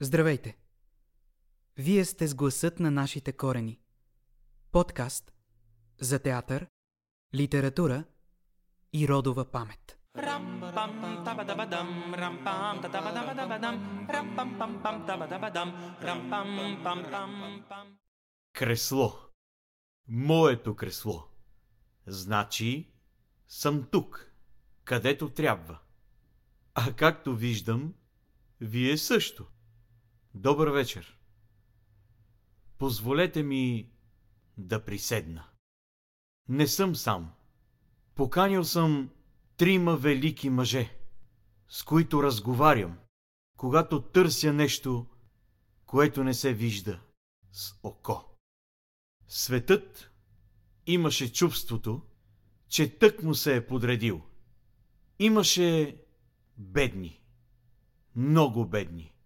Здравейте! Вие сте с гласът на нашите корени. Подкаст за театър, литература и родова памет. Кресло. Моето кресло. Значи съм тук, където трябва. А както виждам, вие също. Добър вечер. Позволете ми да приседна. Не съм сам. Поканил съм трима велики мъже, с които разговарям, когато търся нещо, което не се вижда с око. Светът имаше чувството, че тък му се е подредил. Имаше бедни, много бедни,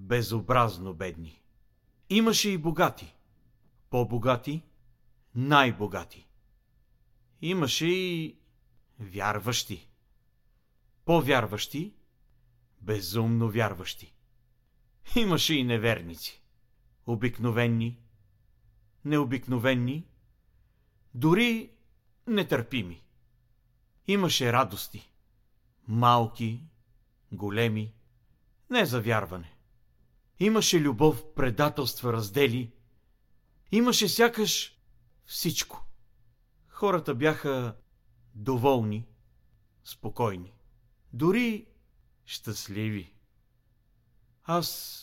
безобразно бедни. Имаше и богати, по-богати, най-богати. Имаше и вярващи, по-вярващи, безумно вярващи. Имаше и неверници, обикновенни, необикновенни, дори нетърпими. Имаше радости, малки, големи, не за вярване. Имаше любов, предателства, раздели. Имаше сякаш всичко. Хората бяха доволни, спокойни, дори щастливи. Аз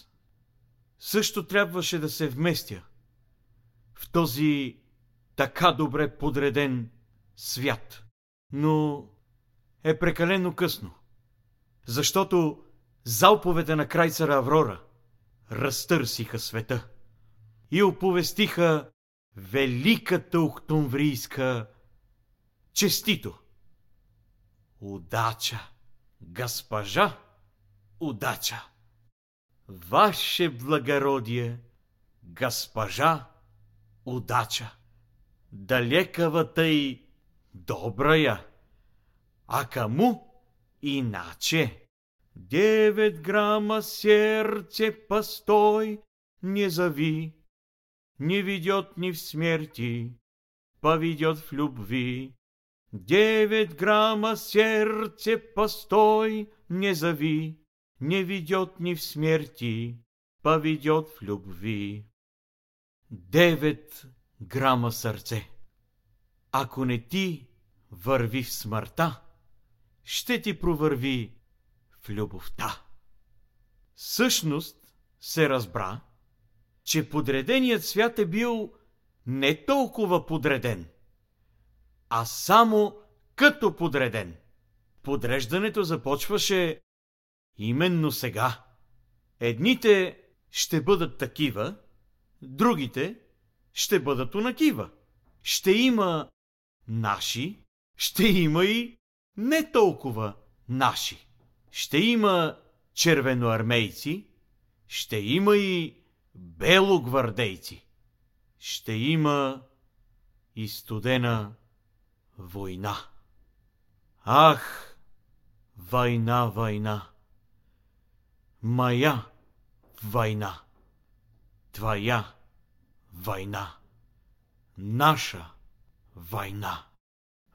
също трябваше да се вместя в този така добре подреден свят. Но е прекалено късно, защото залповете на крайцара Аврора разтърсиха света и оповестиха великата октомврийска честито. Удача, госпожа, удача! Ваше благородие, госпожа, удача! Далекавата и добрая, а кому иначе? Девет грамма сердце постой не зови, Не ведет ни в смерти, поведет в любви. Девять грамма сердце постой не зови, Не ведет ни в смерти, поведет в любви. Девет грама сърце. Ако не ти върви в смъртта, ще ти провърви любовта. Същност се разбра, че подреденият свят е бил не толкова подреден, а само като подреден. Подреждането започваше именно сега. Едните ще бъдат такива, другите ще бъдат унакива. Ще има наши, ще има и не толкова наши. Ще има червеноармейци, ще има и белогвардейци. Ще има и студена война. Ах, война, война! Моя война! Твоя война! Наша война!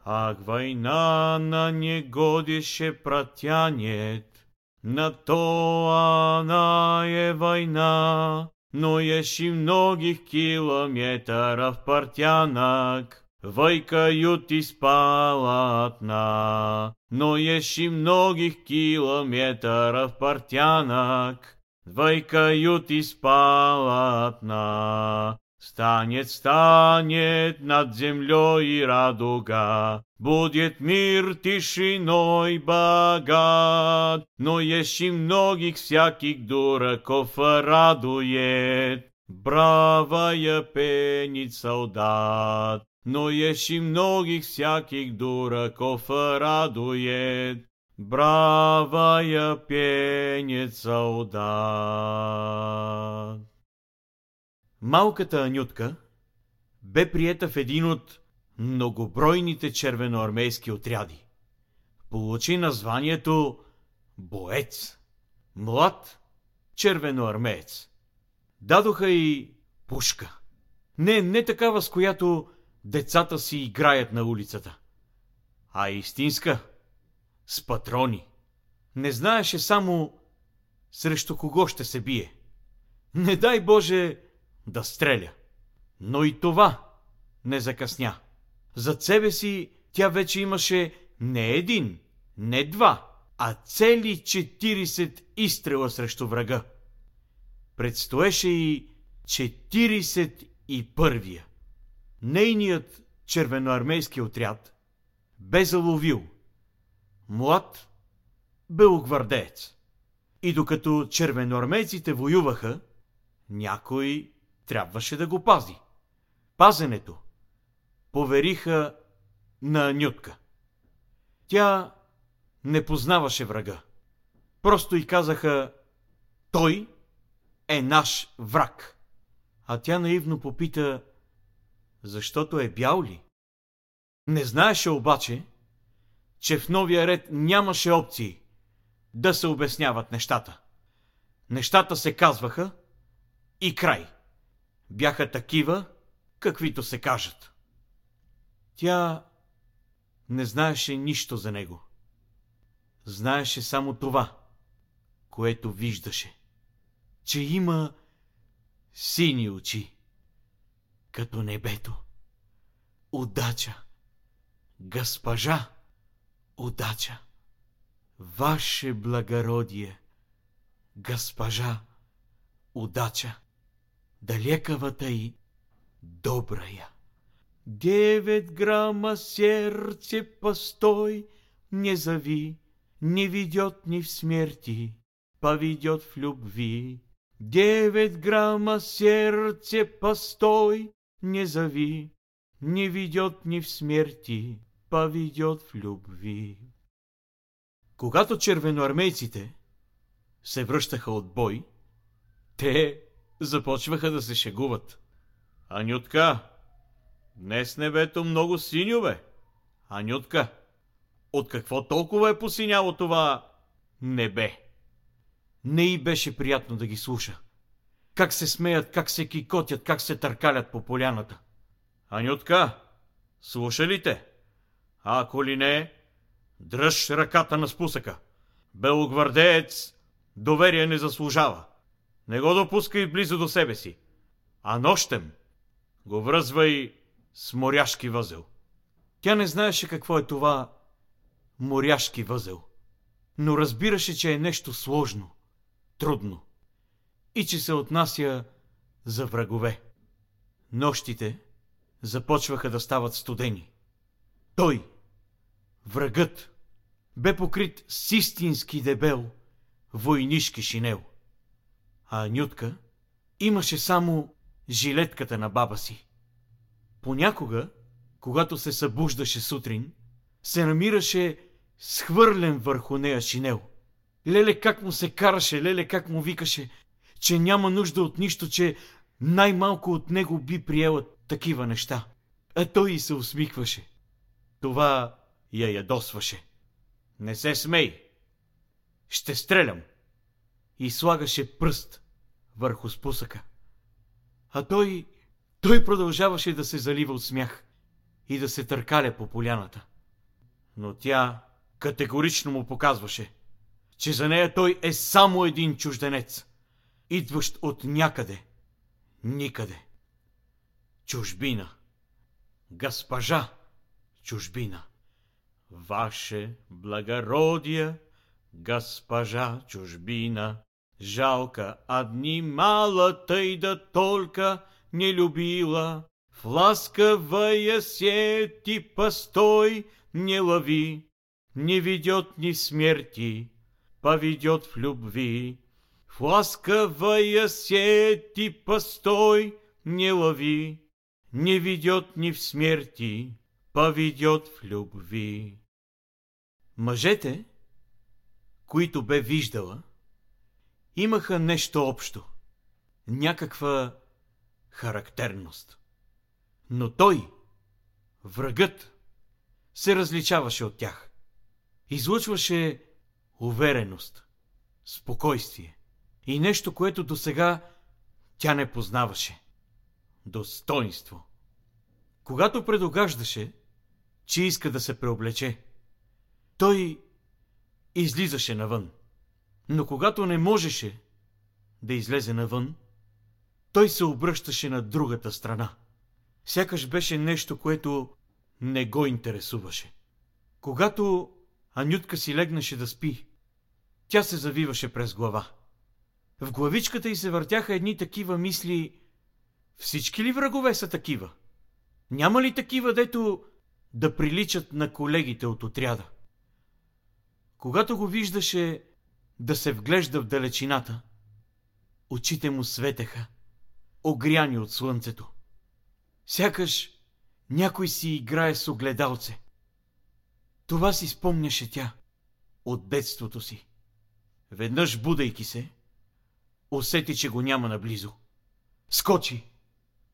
Ах, война на негодище протянет, на то она е война, но ещи многих километров портянок, Войкают из полотна, но ещи многих километров портянок, Войкают из полотна. Станет, станет над землей радуга, Будет мир тишиной богат, Но еще многих всяких дураков радует. Бравая пенит солдат, Но еще многих всяких дураков радует. Бравая пенит солдат. Малката Анютка бе приета в един от многобройните червеноармейски отряди. Получи названието Боец. Млад, червеноармеец. Дадоха и пушка. Не, не такава, с която децата си играят на улицата, а истинска, с патрони. Не знаеше само срещу кого ще се бие. Не дай Боже да стреля. Но и това не закъсня. Зад себе си тя вече имаше не един, не два, а цели 40 изстрела срещу врага. Предстоеше и 41-я. Нейният червеноармейски отряд бе заловил млад белогвардеец. И докато червеноармейците воюваха, някой трябваше да го пази. Пазенето повериха на Нютка. Тя не познаваше врага. Просто й казаха «Той е наш враг». А тя наивно попита «Защото е бял ли?» Не знаеше обаче, че в новия ред нямаше опции да се обясняват нещата. Нещата се казваха и край. Бяха такива, каквито се кажат. Тя не знаеше нищо за него. Знаеше само това, което виждаше, че има сини очи, като небето. Удача, госпожа, удача, ваше благородие, госпожа, удача, далекавата и добрая. Девет грамма сердце постой не зови, не ведет ни в смерти, поведет в любви. Девять грамма сердце постой не зови, не ведет ни в смерти, поведет в любви. Когато червеноармейците се връщаха от бой, те започваха да се шегуват. Анютка, днес небето много синьо бе. Анютка, от какво толкова е посиняло това небе? Не и беше приятно да ги слуша. Как се смеят, как се кикотят, как се търкалят по поляната. Анютка, слуша ли те? А ако ли не, дръж ръката на спусъка. Белогвардеец доверие не заслужава. Не го допускай близо до себе си. А нощем го връзвай с моряшки възел. Тя не знаеше какво е това моряшки възел, но разбираше, че е нещо сложно, трудно и че се отнася за врагове. Нощите започваха да стават студени. Той, врагът, бе покрит с истински дебел войнишки шинел. А Нютка имаше само жилетката на баба си. Понякога, когато се събуждаше сутрин, се намираше схвърлен върху нея шинел. Леле как му се караше, леле как му викаше, че няма нужда от нищо, че най-малко от него би приела такива неща. А той и се усмихваше. Това я ядосваше. Не се смей! Ще стрелям! И слагаше пръст върху спусъка. А той, той продължаваше да се залива от смях и да се търкаля по поляната. Но тя категорично му показваше, че за нея той е само един чужденец, идващ от някъде, никъде. Чужбина. Госпожа чужбина. Ваше благородие, госпожа чужбина, жалка одни мало тъй да только не любила, в ласковая сети постой не лови, не ведет ни смерти, поведет в любви. В ласковая сети постой не лови, не ведет ни в смерти, поведет в любви. Мъжете, които бе виждала, имаха нещо общо, някаква характерност. Но той, врагът, се различаваше от тях. Излъчваше увереност, спокойствие, и нещо, което до сега тя не познаваше. Достоинство. Когато предогаждаше, че иска да се преоблече, той излизаше навън. Но когато не можеше да излезе навън, той се обръщаше на другата страна. Сякаш беше нещо, което не го интересуваше. Когато Анютка си легнеше да спи, тя се завиваше през глава. В главичката й се въртяха едни такива мисли. Всички ли врагове са такива? Няма ли такива, дето да приличат на колегите от отряда? Когато го виждаше да се вглежда в далечината, очите му светеха, огряни от слънцето. Сякаш някой си играе с огледалце. Това си спомняше тя от детството си. Веднъж будейки се, усети, че го няма наблизо. Скочи,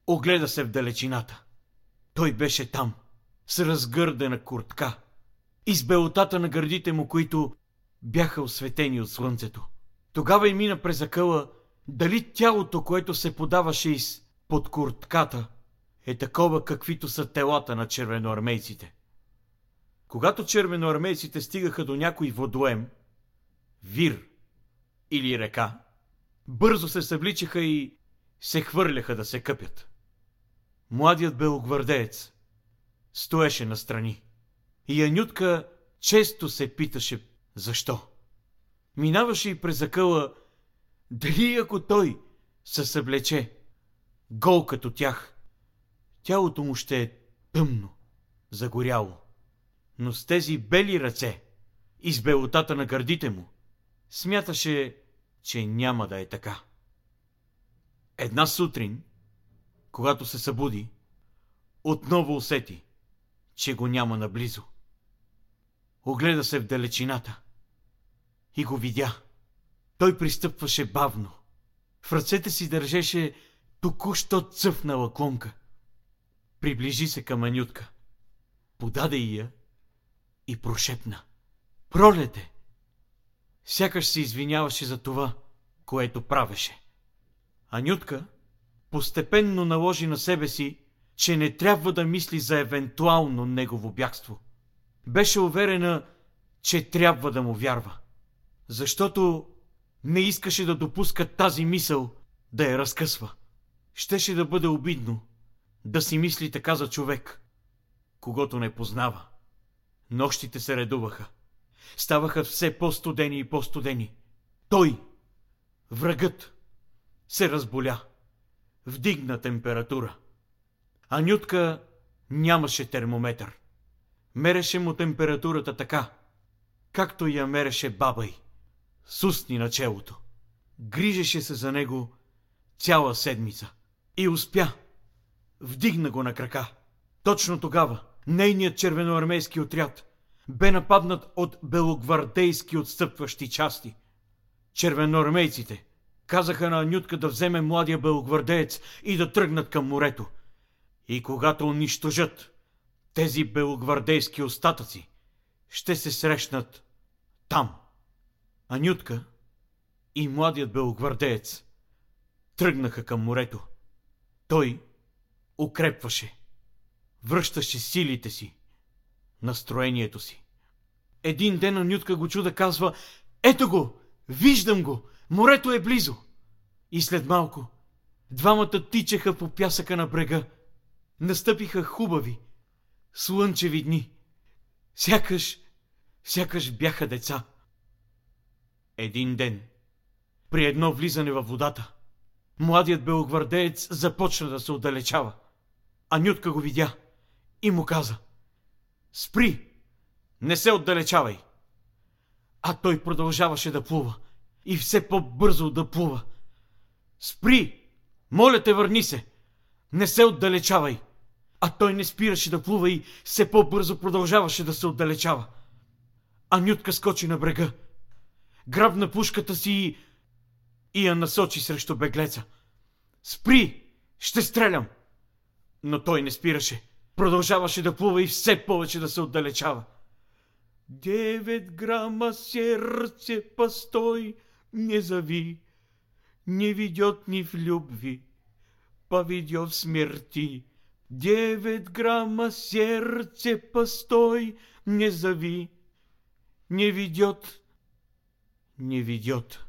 огледа се в далечината. Той беше там, с разгърдена куртка, и с белотата на гърдите му, които бяха осветени от слънцето. Тогава и мина през акъла, дали тялото, което се подаваше из под куртката, е такова, каквито са телата на червеноармейците. Когато червеноармейците стигаха до някой водоем, вир или река, бързо се съвличаха и се хвърляха да се къпят. Младият белогвардеец стоеше настрани. И Анютка често се питаше защо. Минаваше и през закъла, дали ако той се съблече, гол като тях, тялото му ще е тъмно, загоряло. Но с тези бели ръце и с белотата на гърдите му, смяташе, че няма да е така. Една сутрин, когато се събуди, отново усети, че го няма наблизо. Огледа се в далечината и го видя. Той пристъпваше бавно. В ръцете си държеше току-що цъфнала клонка. Приближи се към Анютка. Подаде я и прошепна. Пролете! Сякаш се извиняваше за това, което правеше. Анютка постепенно наложи на себе си, че не трябва да мисли за евентуално негово бягство. Беше уверена, че трябва да му вярва. Защото не искаше да допуска тази мисъл да я разкъсва. Щеше да бъде обидно да си мисли така за човек, когато не познава. Нощите се редуваха. Ставаха все по-студени и по-студени. Той, врагът, се разболя. Вдигна температура. Анютка нямаше термометър. Мереше му температурата така, както я мереше баба й. Сусни на челото. Грижеше се за него цяла седмица. И успя. Вдигна го на крака. Точно тогава нейният червеноармейски отряд бе нападнат от белогвардейски отстъпващи части. Червеноармейците казаха на Анютка да вземе младия белогвардеец и да тръгнат към морето. И когато унищожат тези белогвардейски остатъци, ще се срещнат там. Анютка и младият белогвардеец тръгнаха към морето. Той укрепваше, връщаше силите си, настроението си. Един ден Анютка го чуда казва, ето го, виждам го, морето е близо. И след малко двамата тичаха по пясъка на брега. Настъпиха хубави, слънчеви дни. Сякаш, сякаш бяха деца. Един ден, при едно влизане във водата, младият белогвардеец започна да се отдалечава. Анютка го видя и му каза Спри! Не се отдалечавай! А той продължаваше да плува и все по-бързо да плува. Спри! Моля те, върни се! Не се отдалечавай! А той не спираше да плува и все по-бързо продължаваше да се отдалечава. Анютка скочи на брега, грабна пушката си и... я насочи срещу беглеца. Спри! Ще стрелям! Но той не спираше. Продължаваше да плува и все повече да се отдалечава. Девет грама сърце, постой, не зави. не видят ни в любви, видя в смерти. Девет грама сердце постой не зави, не видят, не видят,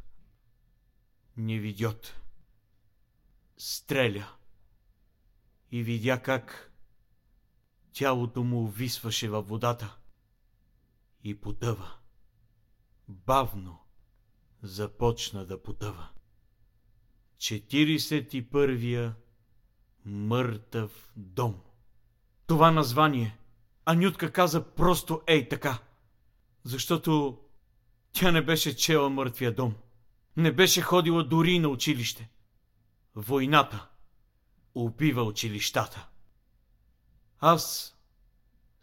не видят. Стреля. И видя как тялото му увисваше във водата и потъва. Бавно започна да потъва. 41-я мъртъв дом. Това название Анютка каза просто ей така, защото тя не беше чела мъртвия дом. Не беше ходила дори на училище. Войната убива училищата. Аз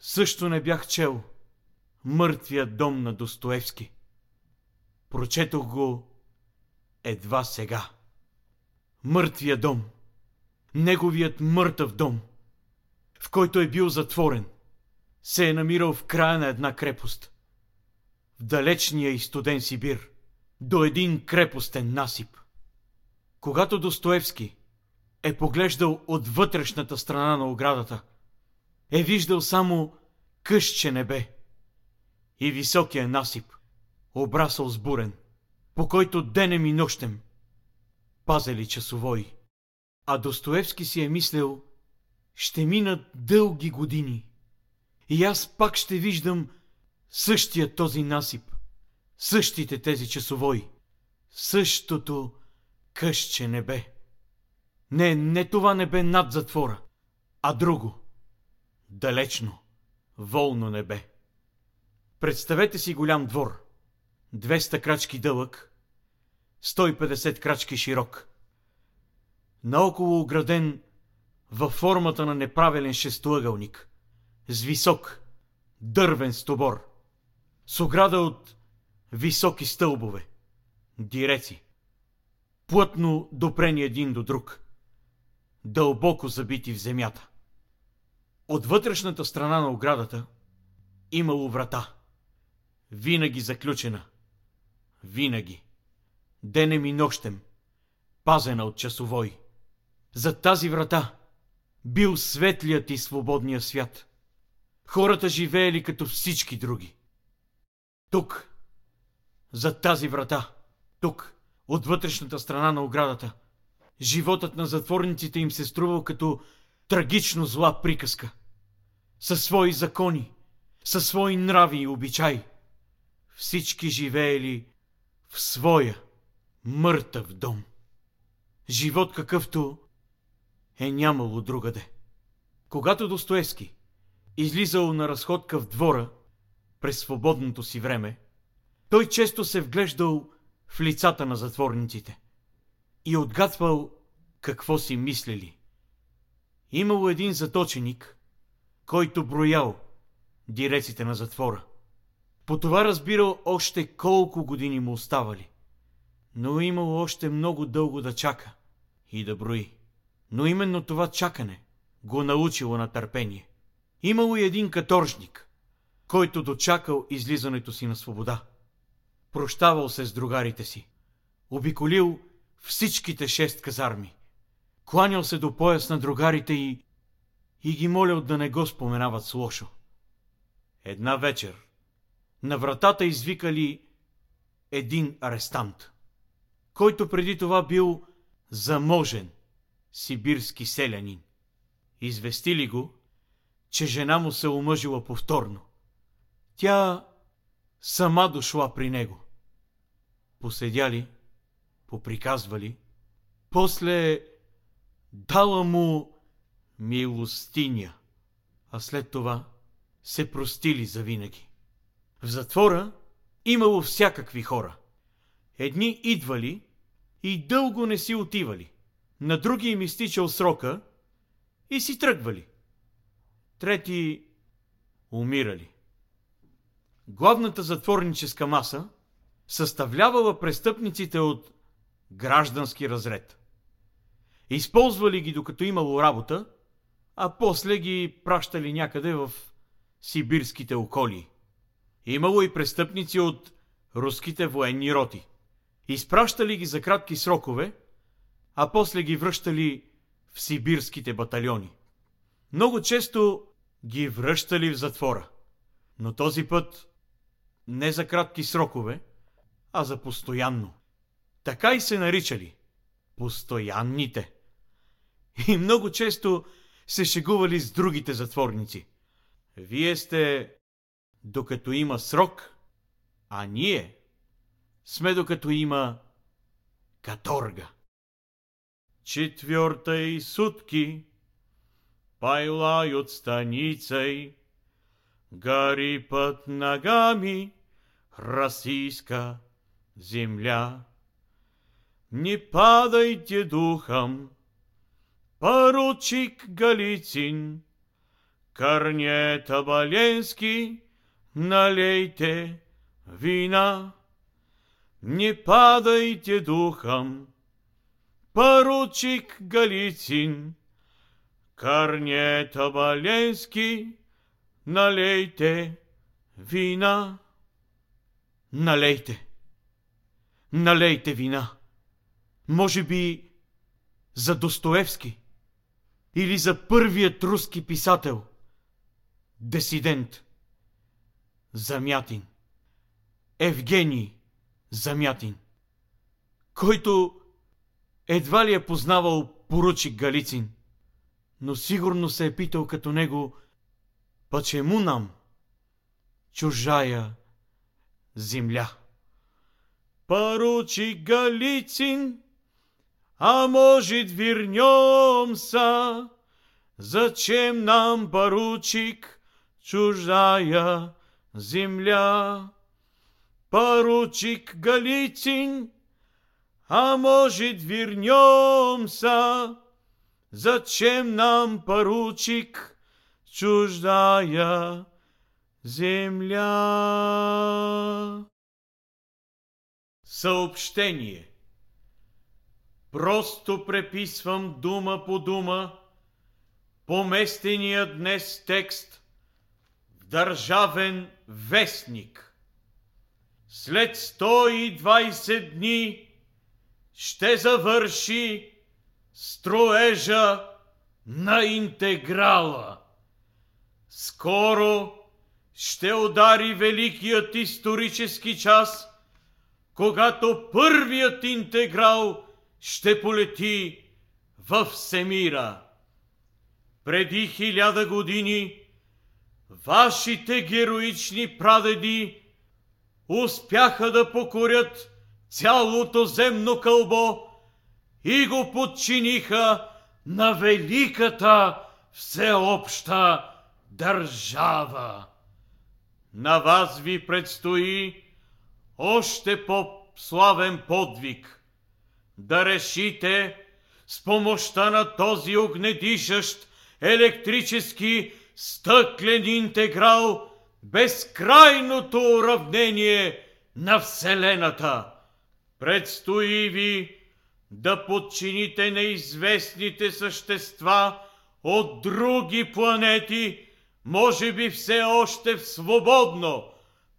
също не бях чел мъртвия дом на Достоевски. Прочетох го едва сега. Мъртвия дом. Неговият мъртъв дом, в който е бил затворен, се е намирал в края на една крепост. В далечния и студен Сибир, до един крепостен насип. Когато Достоевски е поглеждал от вътрешната страна на оградата, е виждал само къщче небе и високия насип, обрасъл с бурен, по който денем и нощем пазели часовой. А Достоевски си е мислил, ще минат дълги години и аз пак ще виждам същия този насип, същите тези часовой, същото къщче небе. Не, не това небе над затвора, а друго, далечно, волно небе. Представете си голям двор, 200 крачки дълъг, 150 крачки широк. Наоколо ограден във формата на неправилен шестоъгълник, с висок, дървен стобор, с ограда от високи стълбове, диреци, плътно допрени един до друг, дълбоко забити в земята. От вътрешната страна на оградата имало врата, винаги заключена, винаги денем и нощем, пазена от часовой. За тази врата бил светлият и свободния свят. Хората живеели като всички други. Тук, за тази врата, тук, от вътрешната страна на оградата, животът на затворниците им се струвал като трагично зла приказка. Със свои закони, със свои нрави и обичаи. Всички живеели в своя мъртъв дом. Живот какъвто е нямало другаде. Когато Достоевски излизал на разходка в двора през свободното си време, той често се вглеждал в лицата на затворниците и отгадвал какво си мислели. Имало един заточеник, който броял диреците на затвора. По това разбирал още колко години му оставали но имало още много дълго да чака и да брои. Но именно това чакане го научило на търпение. Имало и един каторжник, който дочакал излизането си на свобода. Прощавал се с другарите си. Обиколил всичките шест казарми. Кланял се до пояс на другарите и... и ги молял да не го споменават с лошо. Една вечер на вратата извикали един арестант който преди това бил заможен сибирски селянин. Известили го, че жена му се омъжила повторно. Тя сама дошла при него. Поседяли, поприказвали, после дала му милостиня, а след това се простили завинаги. В затвора имало всякакви хора. Едни идвали и дълго не си отивали. На други им изтичал срока и си тръгвали. Трети умирали. Главната затворническа маса съставлявала престъпниците от граждански разред. Използвали ги докато имало работа, а после ги пращали някъде в сибирските околии. Имало и престъпници от руските военни роти. Изпращали ги за кратки срокове а после ги връщали в сибирските батальони. Много често ги връщали в затвора, но този път не за кратки срокове, а за постоянно. Така и се наричали – постоянните. И много често се шегували с другите затворници. Вие сте докато има срок, а ние сме докато има каторга. Четвъртай сутки пайлают станицей, Гори под ногами российска земля. Не падайте духом, поручик Голицын, Корнета Боленский, налейте вина. Не падайте духом, поручик Голицын, Корнета Боленский, налейте вина. Налейте, налейте вина. Може би за Достоевски или за първият руски писател, десидент, Замятин, Евгений Замятин, който едва ли е познавал поручик Галицин, но сигурно се е питал като него, почему нам чужая земля? Поручик Галицин, а может вернемся? Зачем нам, поручик, чужая земля? Поручик Голицын, а может вернемся? Зачем нам, поручик, чуждая земля? Съобщение Просто преписвам дума по дума поместения днес текст в Държавен вестник. След 120 дни ще завърши строежа на интеграла. Скоро ще удари великият исторически час, когато първият интеграл ще полети в Всемира. Преди хиляда години вашите героични прадеди успяха да покорят цялото земно кълбо и го подчиниха на великата всеобща държава. На вас ви предстои още по-славен подвиг да решите с помощта на този огнедишащ електрически стъклен интеграл безкрайното уравнение на Вселената. Предстои ви да подчините неизвестните същества от други планети, може би все още в свободно,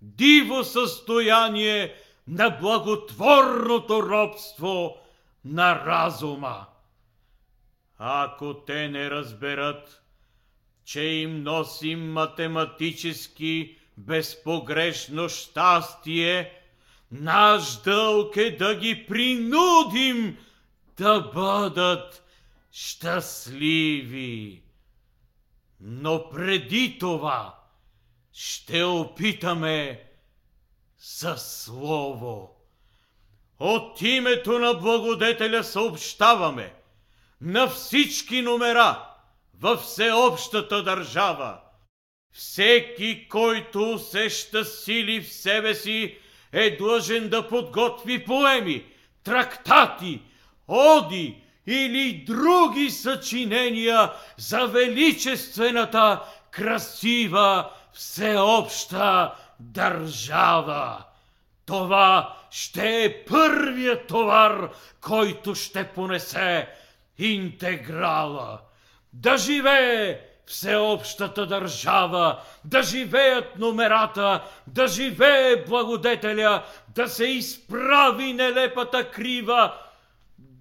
диво състояние на благотворното робство на разума. Ако те не разберат, че им носим математически безпогрешно щастие, наш дълг е да ги принудим да бъдат щастливи. Но преди това ще опитаме със слово. От името на благодетеля съобщаваме на всички номера във всеобщата държава. Всеки, който усеща сили в себе си, е длъжен да подготви поеми, трактати, оди или други съчинения за величествената, красива, всеобща държава. Това ще е първият товар, който ще понесе интеграла. Да живее всеобщата държава, да живеят номерата, да живее благодетеля, да се изправи нелепата крива,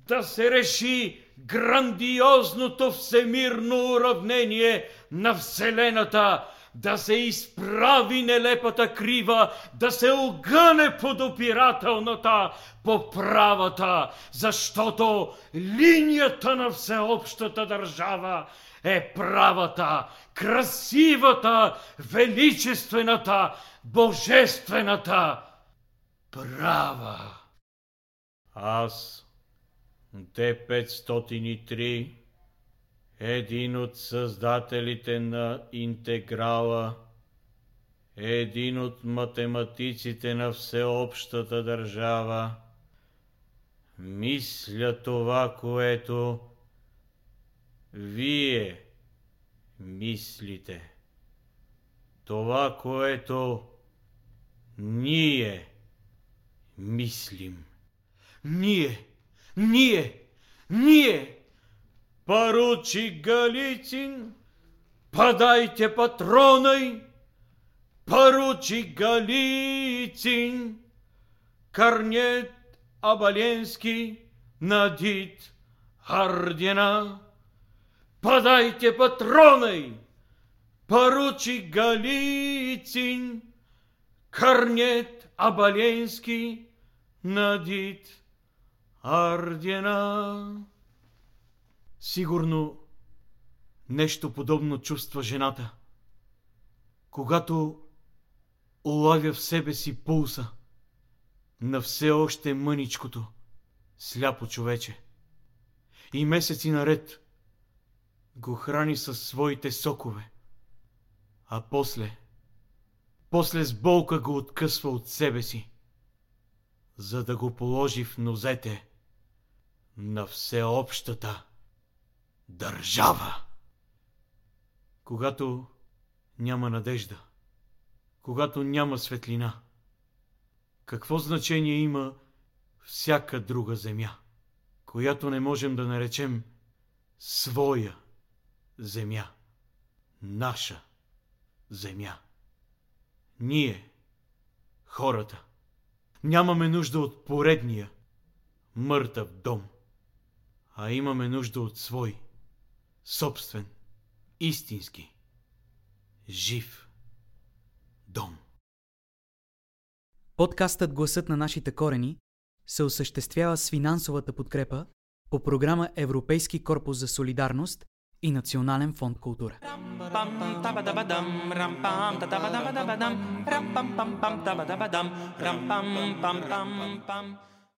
да се реши грандиозното всемирно уравнение на Вселената, да се изправи нелепата крива, да се огъне подопирателната по правата, защото линията на всеобщата държава е правата, красивата, величествената, божествената права. Аз, Д-503, един от създателите на интеграла, един от математиците на всеобщата държава, мисля това, което вие мислите. Това, което ние мислим. Ние, ние, ние, поручик Галицин, подайте патроной, поручик Галицин, Корнет Абаленский, Надит Ордена. Подайте патроной, поручик Галицин, Корнет Абаленский, Надит Ардена. Сигурно нещо подобно чувства жената, когато улавя в себе си пулса на все още мъничкото, сляпо човече. И месеци наред го храни със своите сокове, а после, после с болка го откъсва от себе си, за да го положи в нозете на всеобщата държава. Когато няма надежда, когато няма светлина, какво значение има всяка друга земя, която не можем да наречем своя земя, наша земя. Ние, хората, нямаме нужда от поредния мъртъв дом, а имаме нужда от свой, собствен, истински, жив дом. Подкастът Гласът на нашите корени се осъществява с финансовата подкрепа по програма Европейски корпус за солидарност и Национален фонд култура.